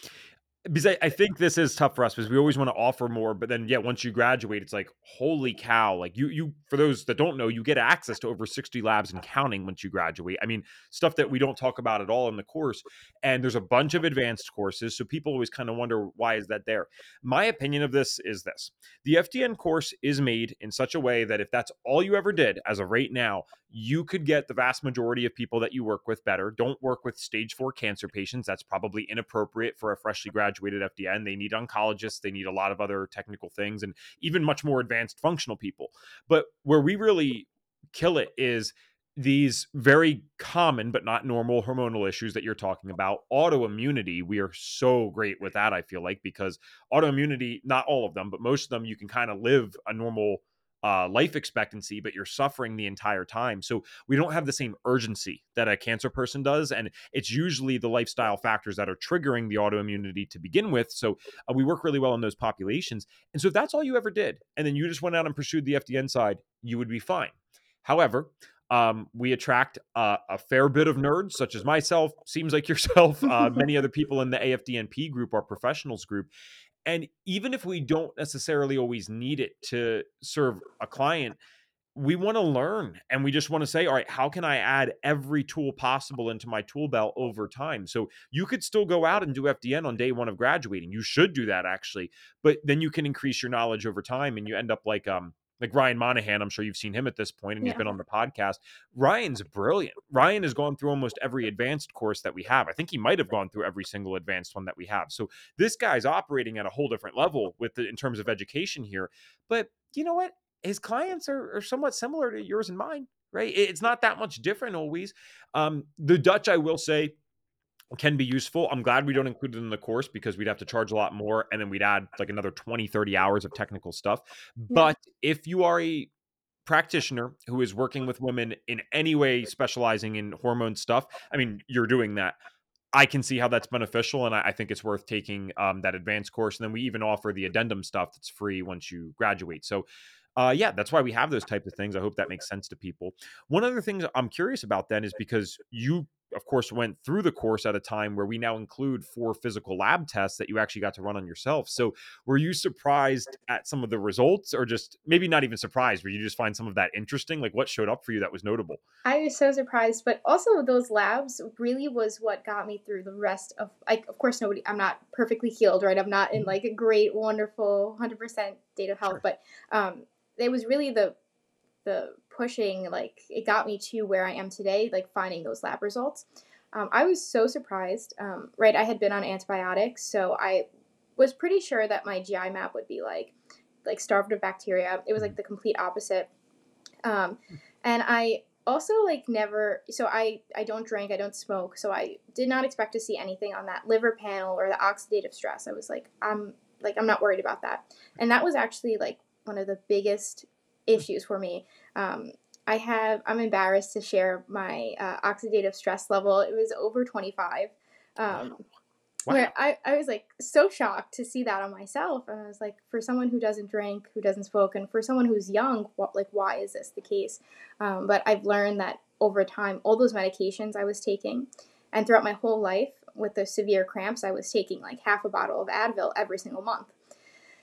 because I, I, think this is tough for us because we always want to offer more, but then yeah, once you graduate, it's like holy cow! Like you, you for those that don't know, you get access to over sixty labs and counting once you graduate. I mean, stuff that we don't talk about at all in the course. And there's a bunch of advanced courses, so people always kind of wonder why is that there. My opinion of this is this: the FDN course is made in such a way that if that's all you ever did as of right now, you could get the vast majority of people that you work with better. Don't work with stage four cancer patients. That's probably inappropriate for a freshly graduated FDN. They need oncologists, they need a lot of other technical things, and even much more advanced functional people. But where we really kill it is these very common but not normal hormonal issues that you're talking about autoimmunity we are so great with that i feel like because autoimmunity not all of them but most of them you can kind of live a normal uh, life expectancy, but you're suffering the entire time. So we don't have the same urgency that a cancer person does. And it's usually the lifestyle factors that are triggering the autoimmunity to begin with. So uh, we work really well in those populations. And so if that's all you ever did, and then you just went out and pursued the FDN side, you would be fine. However, um, we attract uh, a fair bit of nerds, such as myself, seems like yourself. Uh, many other people in the AFDNP group, our professionals group. And even if we don't necessarily always need it to serve a client, we want to learn and we just want to say, all right, how can I add every tool possible into my tool belt over time? So you could still go out and do FDN on day one of graduating. You should do that actually, but then you can increase your knowledge over time and you end up like um like Ryan Monahan, I'm sure you've seen him at this point and yeah. he's been on the podcast. Ryan's brilliant. Ryan has gone through almost every advanced course that we have. I think he might have gone through every single advanced one that we have. So this guy's operating at a whole different level with the, in terms of education here. But you know what? His clients are, are somewhat similar to yours and mine, right? It's not that much different always. Um, the Dutch, I will say, can be useful. I'm glad we don't include it in the course because we'd have to charge a lot more and then we'd add like another 20, 30 hours of technical stuff. But if you are a practitioner who is working with women in any way specializing in hormone stuff, I mean, you're doing that. I can see how that's beneficial, and I, I think it's worth taking um, that advanced course. And then we even offer the addendum stuff that's free once you graduate. So, uh, yeah, that's why we have those types of things. I hope that makes sense to people. One other thing I'm curious about then is because you of course, went through the course at a time where we now include four physical lab tests that you actually got to run on yourself. So, were you surprised at some of the results, or just maybe not even surprised? Were you just find some of that interesting? Like, what showed up for you that was notable? I was so surprised, but also those labs really was what got me through the rest of. Like, of course, nobody. I'm not perfectly healed, right? I'm not in mm-hmm. like a great, wonderful, hundred percent state of health, sure. but um, it was really the the pushing like it got me to where I am today, like finding those lab results. Um, I was so surprised. Um, right, I had been on antibiotics, so I was pretty sure that my GI map would be like like starved of bacteria. It was like the complete opposite. Um, and I also like never so I I don't drink, I don't smoke, so I did not expect to see anything on that liver panel or the oxidative stress. I was like I'm like I'm not worried about that. And that was actually like one of the biggest issues for me. Um, I have I'm embarrassed to share my uh, oxidative stress level. It was over 25. Um, Wow. Where I, I was like so shocked to see that on myself. And I was like, for someone who doesn't drink, who doesn't smoke, and for someone who's young, what, like, why is this the case? Um, but I've learned that over time, all those medications I was taking, and throughout my whole life with the severe cramps, I was taking like half a bottle of Advil every single month.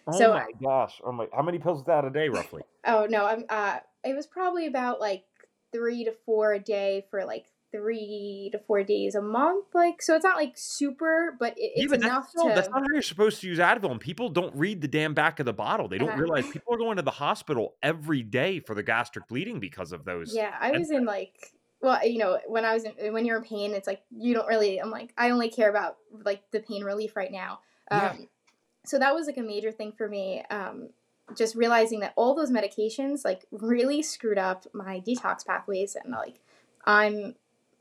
Oh so, my gosh! Oh my! How many pills is that a day, roughly? Oh no! I'm. Uh, it was probably about like three to four a day for like three to four days a month. Like, so it's not like super, but it, it's yeah, enough that's, to. That's not how you're supposed to use Advil, and people don't read the damn back of the bottle. They don't uh-huh. realize people are going to the hospital every day for the gastric bleeding because of those. Yeah, I was in like. Well, you know, when I was in, when you're in pain, it's like you don't really. I'm like, I only care about like the pain relief right now. Um, yeah. So that was like a major thing for me. Um, just realizing that all those medications like really screwed up my detox pathways and like I'm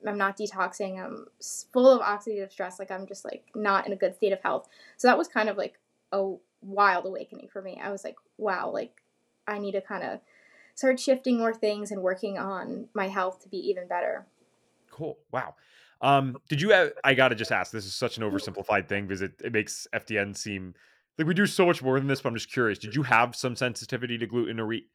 I'm not detoxing. I'm full of oxidative stress. Like I'm just like not in a good state of health. So that was kind of like a wild awakening for me. I was like, wow, like I need to kind of start shifting more things and working on my health to be even better. Cool. Wow. Um, did you have, I gotta just ask, this is such an oversimplified thing because it, it makes FDN seem like we do so much more than this, but I'm just curious. Did you have some sensitivity to gluten or wheat?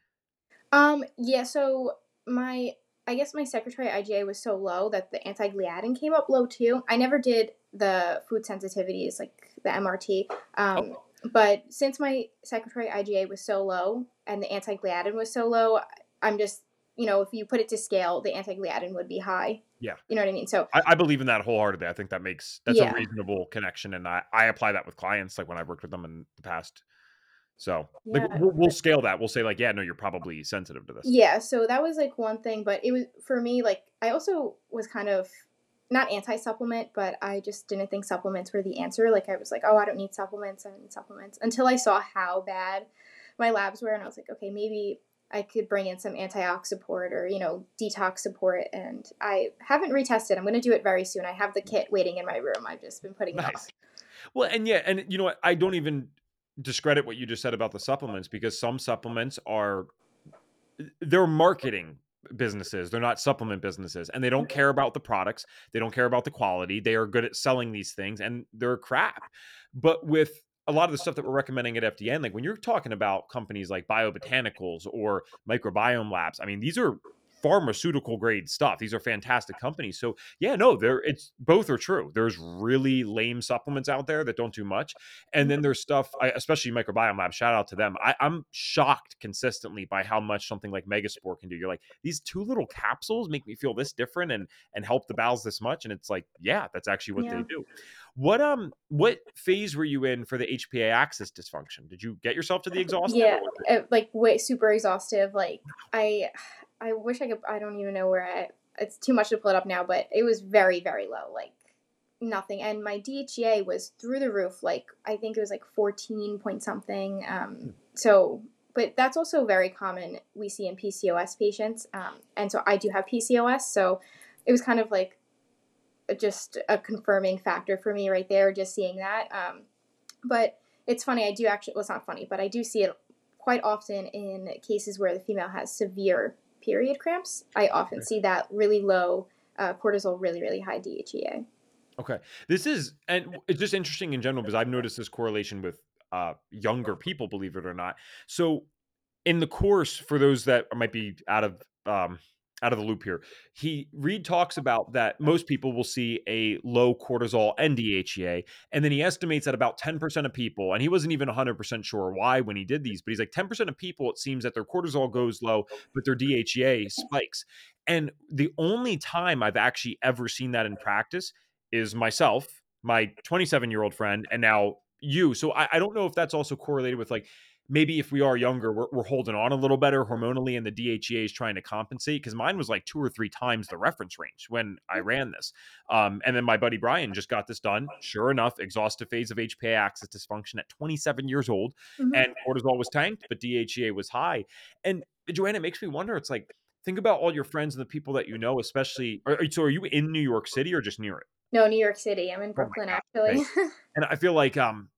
Um, yeah, so my I guess my secretory IgA was so low that the anti-gliadin came up low too. I never did the food sensitivities like the MRT. Um, oh. But since my secretory IgA was so low and the anti-gliadin was so low, I'm just you know if you put it to scale, the anti-gliadin would be high. Yeah, you know what I mean. So I, I believe in that wholeheartedly. I think that makes that's yeah. a reasonable connection, and I I apply that with clients like when I've worked with them in the past. So yeah. like we'll, we'll, scale that. We'll say like, yeah, no, you're probably sensitive to this. Yeah. So that was like one thing, but it was for me like I also was kind of not anti-supplement, but I just didn't think supplements were the answer. Like I was like, oh, I don't need supplements. I don't need supplements until I saw how bad my labs were, and I was like, okay, maybe I could bring in some antioxidant support or you know detox support. And I haven't retested. I'm going to do it very soon. I have the kit waiting in my room. I've just been putting nice. it off. Well, and yeah, and you know what? I don't even discredit what you just said about the supplements because some supplements are they're marketing businesses they're not supplement businesses and they don't care about the products they don't care about the quality they are good at selling these things and they're crap but with a lot of the stuff that we're recommending at FDN, like when you're talking about companies like Biobotanicals or Microbiome Labs, I mean, these are pharmaceutical grade stuff. These are fantastic companies. So yeah, no, there it's both are true. There's really lame supplements out there that don't do much, and then there's stuff, especially Microbiome Lab. Shout out to them. I, am shocked consistently by how much something like Megaspore can do. You're like these two little capsules make me feel this different and and help the bowels this much, and it's like yeah, that's actually what yeah. they do. What um what phase were you in for the HPA axis dysfunction? Did you get yourself to the exhaustive? Yeah, it, like way super exhaustive. Like I I wish I could. I don't even know where I. It's too much to pull it up now, but it was very, very low, like nothing. And my DHEA was through the roof. Like I think it was like fourteen point something. Um, hmm. so, but that's also very common. We see in PCOS patients, um, and so I do have PCOS. So it was kind of like just a confirming factor for me right there, just seeing that. Um, but it's funny. I do actually. Well, it's not funny, but I do see it quite often in cases where the female has severe period cramps, I often see that really low uh, cortisol, really, really high DHEA. Okay. This is, and it's just interesting in general because I've noticed this correlation with uh, younger people, believe it or not. So, in the course, for those that might be out of um, out of the loop here. He Reed talks about that most people will see a low cortisol and DHEA, and then he estimates that about 10% of people, and he wasn't even 100% sure why when he did these, but he's like 10% of people it seems that their cortisol goes low, oh. but their DHEA spikes. And the only time I've actually ever seen that in practice is myself, my 27 year old friend, and now you. So I, I don't know if that's also correlated with like maybe if we are younger, we're, we're holding on a little better hormonally, and the DHEA is trying to compensate. Because mine was like two or three times the reference range when I ran this. Um, and then my buddy Brian just got this done. Sure enough, exhaustive phase of HPA axis dysfunction at 27 years old, mm-hmm. and cortisol was tanked, but DHEA was high. And Joanna, it makes me wonder. It's like think about all your friends and the people that you know, especially. Are, so, are you in New York City or just near it? No, New York City. I'm in oh Brooklyn, oh actually. and I feel like um,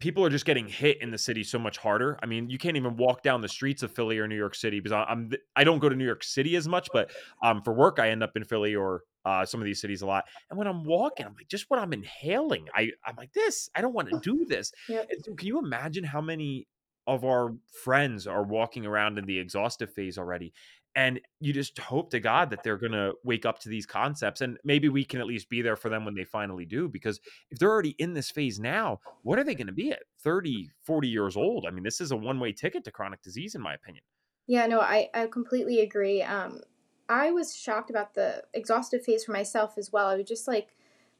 people are just getting hit in the city so much harder. I mean, you can't even walk down the streets of Philly or New York City because I'm I don't go to New York City as much, but um, for work I end up in Philly or uh, some of these cities a lot. And when I'm walking, I'm like, just what I'm inhaling, I I'm like this. I don't want to do this. Yep. So can you imagine how many of our friends are walking around in the exhaustive phase already? And you just hope to god that they're going to wake up to these concepts and maybe we can at least be there for them when they finally do because if they're already in this phase now what are they going to be at 30 40 years old i mean this is a one way ticket to chronic disease in my opinion yeah no i, I completely agree um, i was shocked about the exhaustive phase for myself as well i was just like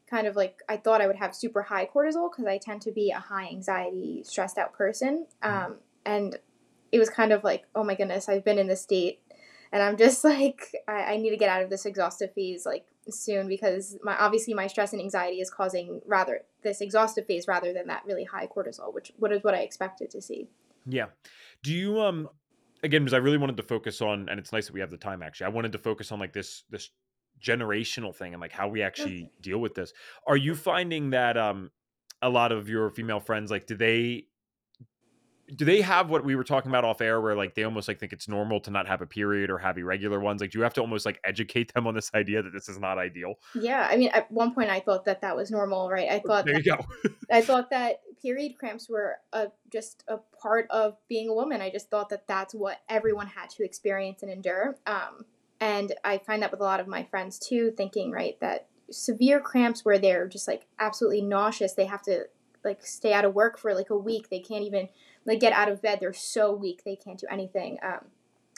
kind of like i thought i would have super high cortisol because i tend to be a high anxiety stressed out person mm-hmm. um, and it was kind of like oh my goodness i've been in this state and I'm just like I, I need to get out of this exhaustive phase like soon because my obviously my stress and anxiety is causing rather this exhaustive phase rather than that really high cortisol, which what is what I expected to see. Yeah. Do you um again because I really wanted to focus on and it's nice that we have the time actually. I wanted to focus on like this this generational thing and like how we actually deal with this. Are you finding that um a lot of your female friends like do they do they have what we were talking about off air where like they almost like think it's normal to not have a period or have irregular ones? Like do you have to almost like educate them on this idea that this is not ideal? Yeah i mean at one point i thought that that was normal right? I thought there that, you go. I thought that period cramps were a, just a part of being a woman. I just thought that that's what everyone had to experience and endure um, and i find that with a lot of my friends too thinking right that severe cramps where they're just like absolutely nauseous they have to like stay out of work for like a week. They can't even like get out of bed they're so weak they can't do anything um,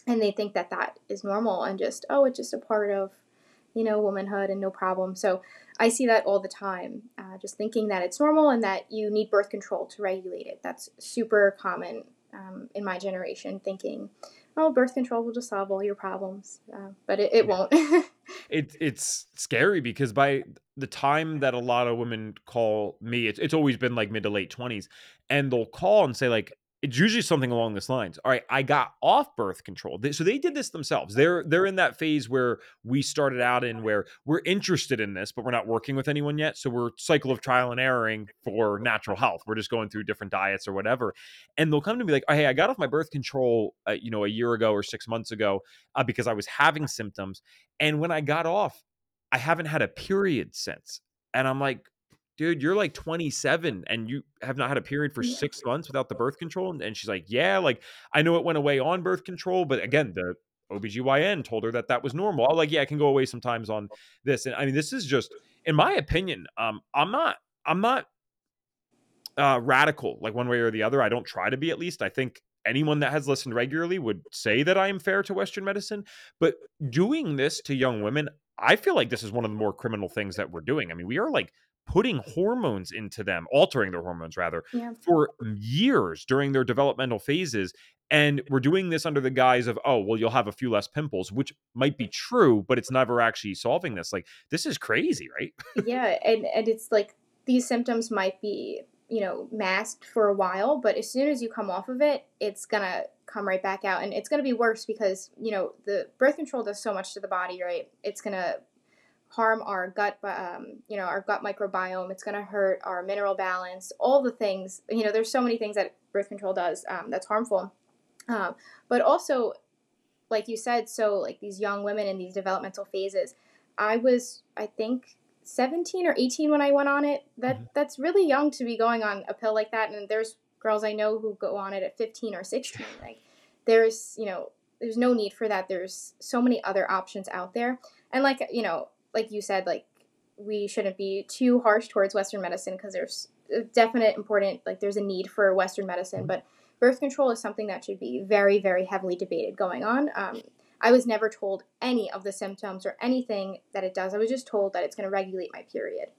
and they think that that is normal and just oh it's just a part of you know womanhood and no problem. So i see that all the time uh, just thinking that it's normal and that you need birth control to regulate it. That's super common um, in my generation thinking oh birth control will just solve all your problems uh, but it, it won't. It, it's scary because by the time that a lot of women call me, it's, it's always been like mid to late 20s, and they'll call and say, like, it's usually something along this lines. All right, I got off birth control. So they did this themselves. They're they're in that phase where we started out in where we're interested in this, but we're not working with anyone yet. So we're cycle of trial and erroring for natural health. We're just going through different diets or whatever. And they'll come to me like, oh, "Hey, I got off my birth control, uh, you know, a year ago or six months ago uh, because I was having symptoms, and when I got off, I haven't had a period since." And I'm like, dude, you're like 27 and you have not had a period for six months without the birth control. And she's like, yeah, like I know it went away on birth control, but again, the OBGYN told her that that was normal. I'm like, yeah, I can go away sometimes on this. And I mean, this is just, in my opinion, um, I'm not, I'm not uh, radical like one way or the other. I don't try to be at least. I think anyone that has listened regularly would say that I am fair to Western medicine. But doing this to young women, I feel like this is one of the more criminal things that we're doing. I mean, we are like putting hormones into them, altering their hormones rather, yeah. for years during their developmental phases. And we're doing this under the guise of, oh, well, you'll have a few less pimples, which might be true, but it's never actually solving this. Like, this is crazy, right? yeah. And, and it's like these symptoms might be, you know, masked for a while, but as soon as you come off of it, it's going to come right back out. And it's going to be worse because, you know, the birth control does so much to the body, right? It's going to harm our gut, um, you know, our gut microbiome. It's going to hurt our mineral balance. All the things, you know, there's so many things that birth control does um, that's harmful. Um, but also, like you said, so like these young women in these developmental phases, I was, I think, 17 or 18 when I went on it. That mm-hmm. that's really young to be going on a pill like that. And there's girls I know who go on it at 15 or 16. Like, there's, you know, there's no need for that. There's so many other options out there. And like, you know, like you said, like we shouldn't be too harsh towards Western medicine because there's a definite important like there's a need for Western medicine, mm-hmm. but birth control is something that should be very very heavily debated going on. Um, I was never told any of the symptoms or anything that it does. I was just told that it's going to regulate my period.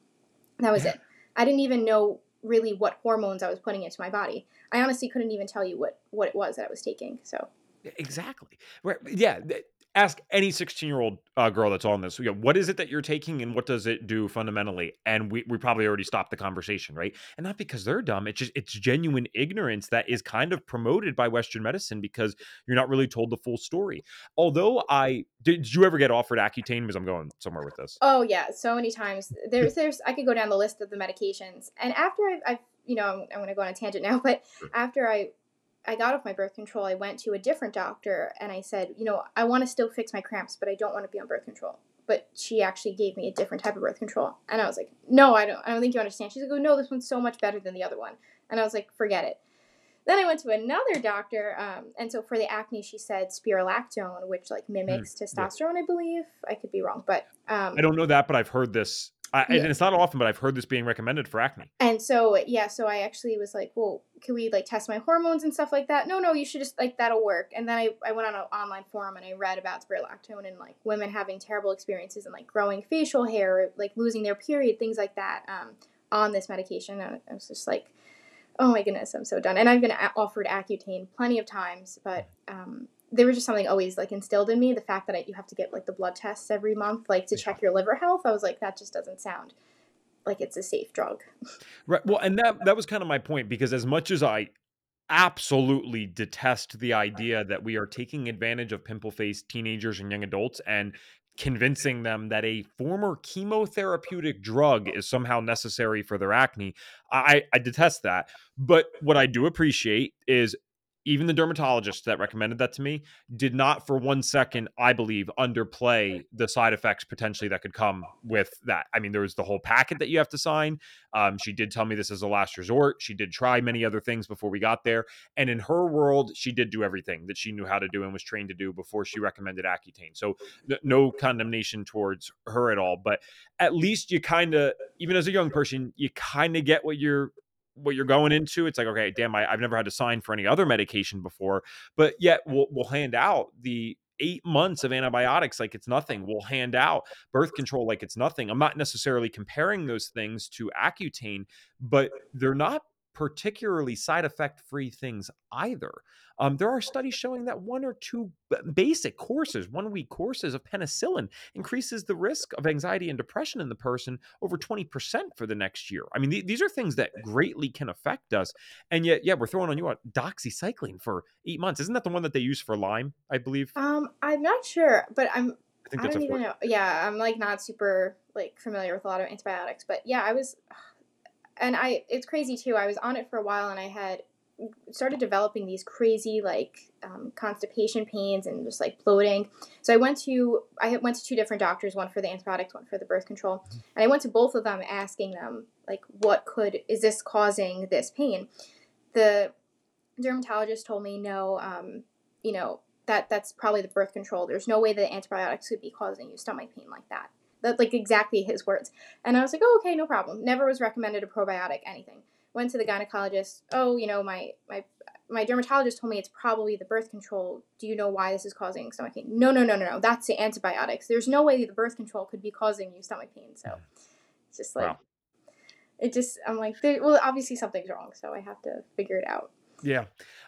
That was it. I didn't even know really what hormones I was putting into my body. I honestly couldn't even tell you what what it was that I was taking. So exactly right yeah ask any 16 year old uh, girl that's on this, yeah, what is it that you're taking and what does it do fundamentally? And we, we probably already stopped the conversation, right? And not because they're dumb. It's just, it's genuine ignorance that is kind of promoted by Western medicine because you're not really told the full story. Although I, did, did you ever get offered Accutane? Because I'm going somewhere with this. Oh yeah. So many times there's, there's, I could go down the list of the medications and after I've, I've you know, I'm, I'm going to go on a tangent now, but after I I got off my birth control, I went to a different doctor and I said, you know, I want to still fix my cramps, but I don't want to be on birth control. But she actually gave me a different type of birth control. And I was like, no, I don't I don't think you understand. She's like, oh no, this one's so much better than the other one. And I was like, forget it. Then I went to another doctor, um, and so for the acne, she said spironolactone, which like mimics mm, testosterone, yeah. I believe. I could be wrong, but um, I don't know that, but I've heard this I, yeah. and it's not often, but I've heard this being recommended for acne. And so, yeah, so I actually was like, well, can we like test my hormones and stuff like that? No, no, you should just like that'll work. And then I, I went on an online forum and I read about spironolactone and like women having terrible experiences and like growing facial hair, like losing their period, things like that um, on this medication. And I was just like, oh my goodness, I'm so done. And I've been offered Accutane plenty of times, but um, there was just something always like instilled in me the fact that I, you have to get like the blood tests every month like to check your liver health i was like that just doesn't sound like it's a safe drug right well and that that was kind of my point because as much as i absolutely detest the idea that we are taking advantage of pimple faced teenagers and young adults and convincing them that a former chemotherapeutic drug is somehow necessary for their acne. I, I detest that. But what I do appreciate is even the dermatologist that recommended that to me did not for one second i believe underplay the side effects potentially that could come with that. I mean there was the whole packet that you have to sign. Um, she did tell me this is a last resort. She did try many other things before we got there. And in her world she did do everything that she knew how to do and was trained to do before she recommended accutane. So no condemnation towards her at all. But at least you kind of even as a young person you kind of get what you're what you're going into, it's like, okay, damn, I, have never had to sign for any other medication before, but yet we'll, we'll hand out the eight months of antibiotics like it's nothing. We'll hand out birth control like it's nothing. I'm not necessarily comparing those things to Accutane, but they're not particularly side effect free things either. Um, there are studies showing that one or two basic courses, one week courses of penicillin, increases the risk of anxiety and depression in the person over 20% for the next year. I mean, th- these are things that greatly can affect us. And yet, yeah, we're throwing on you a doxycycline for eight months. Isn't that the one that they use for Lyme, I believe? Um, I'm not sure, but I'm I, think I don't even know. Yeah, I'm like not super like familiar with a lot of antibiotics, but yeah, I was and I it's crazy too. I was on it for a while and I had started developing these crazy like um, constipation pains and just like bloating. So I went to I went to two different doctors, one for the antibiotics, one for the birth control, and I went to both of them asking them like, what could is this causing this pain? The dermatologist told me no, um, you know that that's probably the birth control. There's no way that antibiotics could be causing you stomach pain like that. That like exactly his words. And I was like, oh, okay, no problem. Never was recommended a probiotic, anything. Went to the gynecologist. Oh, you know, my my my dermatologist told me it's probably the birth control. Do you know why this is causing stomach pain? No, no, no, no, no. That's the antibiotics. There's no way the birth control could be causing you stomach pain. So mm. it's just like wow. it just I'm like, well, obviously something's wrong, so I have to figure it out. Yeah.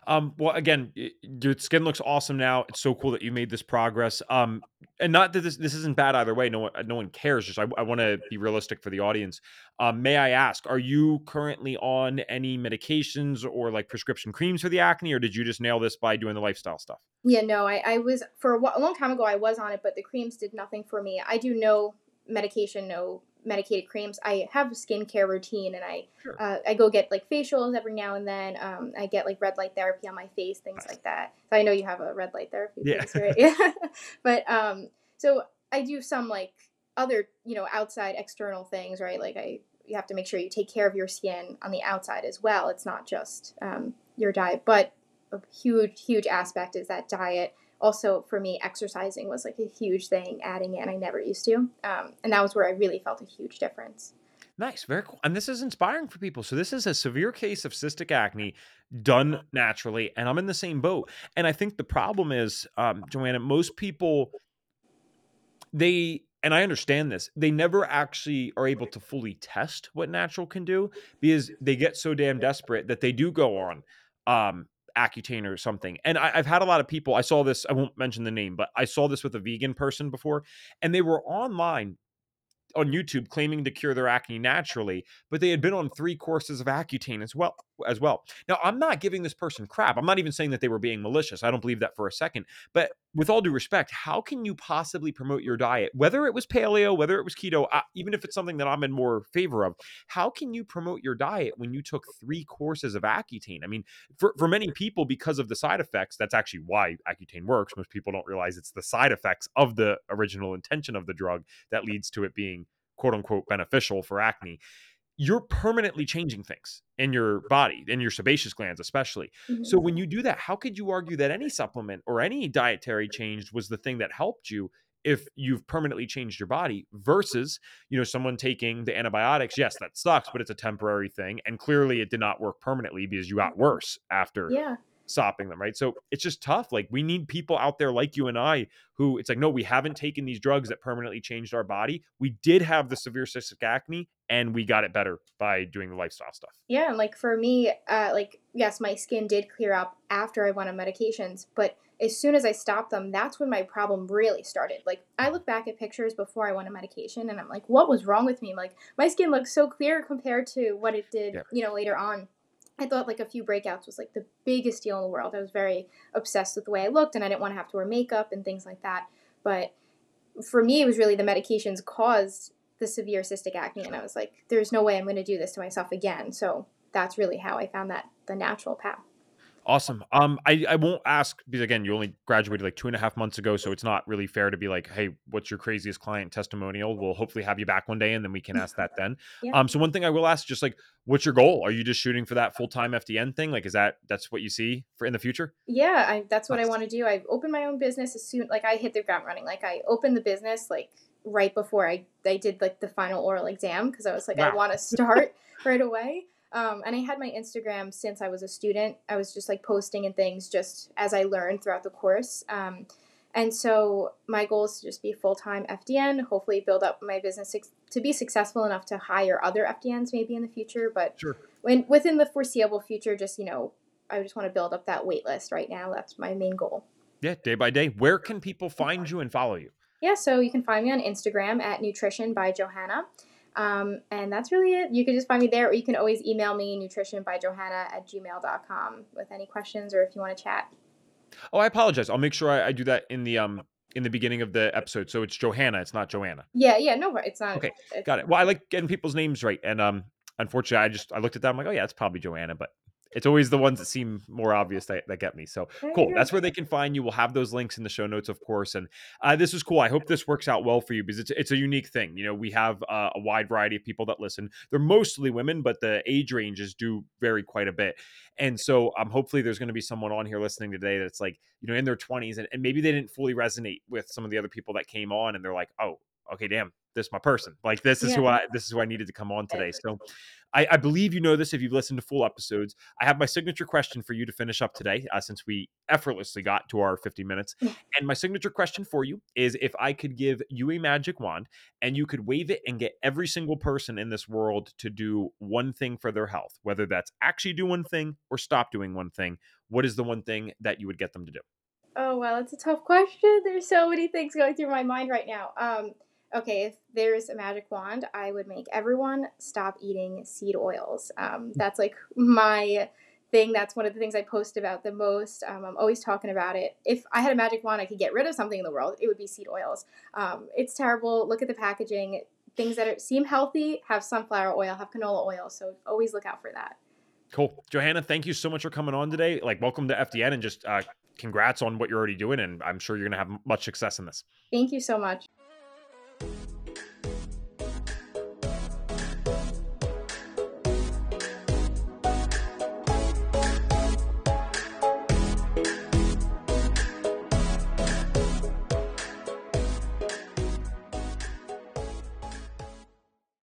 Um, well, again, your skin looks awesome now. It's so cool that you made this progress. Um, and not that this this isn't bad either way. No one no one cares. Just I, I want to be realistic for the audience. Um, may I ask, are you currently on any medications or like prescription creams for the acne, or did you just nail this by doing the lifestyle stuff? Yeah, no, I, I was for a, a long time ago. I was on it, but the creams did nothing for me. I do no medication, no medicated creams. I have a skincare routine, and I sure. uh, I go get like facials every now and then. Um, I get like red light therapy on my face, things like that. So I know you have a red light therapy. Yeah. Face, right? yeah. but um, so I do some like other you know outside external things, right? Like I you have to make sure you take care of your skin on the outside as well. It's not just um, your diet, but a huge huge aspect is that diet also for me exercising was like a huge thing adding in i never used to um, and that was where i really felt a huge difference. Nice very cool and this is inspiring for people so this is a severe case of cystic acne done naturally and i'm in the same boat and i think the problem is um, joanna most people they and I understand this, they never actually are able to fully test what natural can do because they get so damn desperate that they do go on um, Accutane or something. And I, have had a lot of people, I saw this, I won't mention the name, but I saw this with a vegan person before, and they were online on YouTube claiming to cure their acne naturally, but they had been on three courses of Accutane as well. As well. Now, I'm not giving this person crap. I'm not even saying that they were being malicious. I don't believe that for a second. But with all due respect, how can you possibly promote your diet, whether it was paleo, whether it was keto, even if it's something that I'm in more favor of? How can you promote your diet when you took three courses of Accutane? I mean, for for many people, because of the side effects, that's actually why Accutane works. Most people don't realize it's the side effects of the original intention of the drug that leads to it being quote unquote beneficial for acne you're permanently changing things in your body, in your sebaceous glands, especially. Mm-hmm. So when you do that, how could you argue that any supplement or any dietary change was the thing that helped you if you've permanently changed your body versus, you know, someone taking the antibiotics? Yes, that sucks, but it's a temporary thing. And clearly it did not work permanently because you got worse after yeah stopping them, right? So it's just tough. Like we need people out there like you and I who it's like, no, we haven't taken these drugs that permanently changed our body. We did have the severe cystic acne and we got it better by doing the lifestyle stuff. Yeah, and like for me, uh, like yes, my skin did clear up after I went on medications, but as soon as I stopped them, that's when my problem really started. Like I look back at pictures before I went on medication, and I'm like, what was wrong with me? like my skin looks so clear compared to what it did, yeah. you know, later on. I thought like a few breakouts was like the biggest deal in the world. I was very obsessed with the way I looked and I didn't want to have to wear makeup and things like that. But for me, it was really the medications caused the severe cystic acne. And I was like, there's no way I'm going to do this to myself again. So that's really how I found that the natural path. Awesome. Um, I, I won't ask because again, you only graduated like two and a half months ago, so it's not really fair to be like, hey, what's your craziest client testimonial? We'll hopefully have you back one day, and then we can ask that then. Yeah. Um, so one thing I will ask, just like, what's your goal? Are you just shooting for that full time FDN thing? Like, is that that's what you see for in the future? Yeah, I, that's what nice. I want to do. I've opened my own business as soon like I hit the ground running. Like I opened the business like right before I I did like the final oral exam because I was like, wow. I want to start right away. Um, and I had my Instagram since I was a student. I was just like posting and things just as I learned throughout the course. Um, and so my goal is to just be full time FDN, hopefully build up my business to be successful enough to hire other FDNs maybe in the future. But sure. when within the foreseeable future, just, you know, I just want to build up that wait list right now. That's my main goal. Yeah, day by day. Where can people find you and follow you? Yeah, so you can find me on Instagram at Nutrition by Johanna. Um, and that's really it. You can just find me there, or you can always email me, nutrition by johanna at gmail.com with any questions or if you want to chat. Oh, I apologize. I'll make sure I, I do that in the um in the beginning of the episode. So it's Johanna, it's not Joanna. Yeah, yeah, no, it's not. Okay, it's, got it. Well, I like getting people's names right, and um, unfortunately, I just I looked at that. I'm like, oh yeah, it's probably Joanna, but it's always the ones that seem more obvious that, that get me. So cool. That's where they can find you. We'll have those links in the show notes, of course. And uh, this is cool. I hope this works out well for you because it's it's a unique thing. You know, we have uh, a wide variety of people that listen. They're mostly women, but the age ranges do vary quite a bit. And so um, hopefully there's going to be someone on here listening today that's like, you know, in their 20s and, and maybe they didn't fully resonate with some of the other people that came on and they're like, oh, okay, damn, this is my person. Like this is yeah. who I this is who I needed to come on today. So I, I, believe you know this if you've listened to full episodes. I have my signature question for you to finish up today, uh, since we effortlessly got to our 50 minutes. and my signature question for you is if I could give you a magic wand and you could wave it and get every single person in this world to do one thing for their health, whether that's actually do one thing or stop doing one thing, what is the one thing that you would get them to do? Oh, well, it's a tough question. There's so many things going through my mind right now. Um, okay, if there's a magic wand, I would make everyone stop eating seed oils. Um, that's like my thing. That's one of the things I post about the most. Um, I'm always talking about it. If I had a magic wand, I could get rid of something in the world, it would be seed oils. Um, it's terrible. Look at the packaging. Things that are, seem healthy have sunflower oil, have canola oil. So always look out for that. Cool. Johanna, thank you so much for coming on today. Like, welcome to FDN and just uh, congrats on what you're already doing. And I'm sure you're going to have much success in this. Thank you so much.